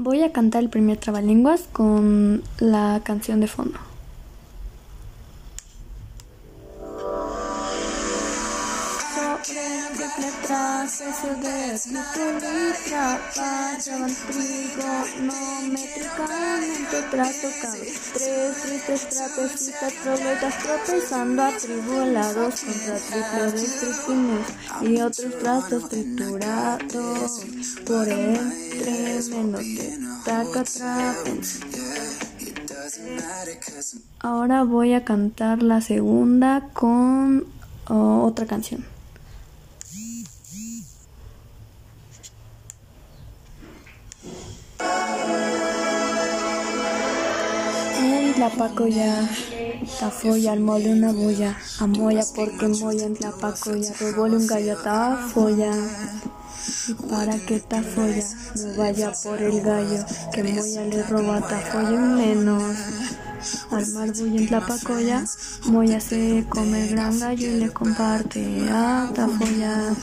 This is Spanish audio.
Voy a cantar el primer trabalenguas con la canción de fondo. Proceso de escritura Pasaban trigo no métricamente trastocable Tres tristes trapecitas troletas tropezando atribulados contra triple restricciones y otros trastos triturados por el tremendo taca Ahora voy a cantar la segunda con oh, otra canción. En Tlapacoya, tafoya al mole una bulla, amoya porque moya en Tlapacoya, robóle un gallo tafoya. Y para que tafoya no vaya por el gallo, que moya le roba tafoya menos. Al mar bulla en Tlapacoya, moya se come el gran gallo y le comparte a tafoya.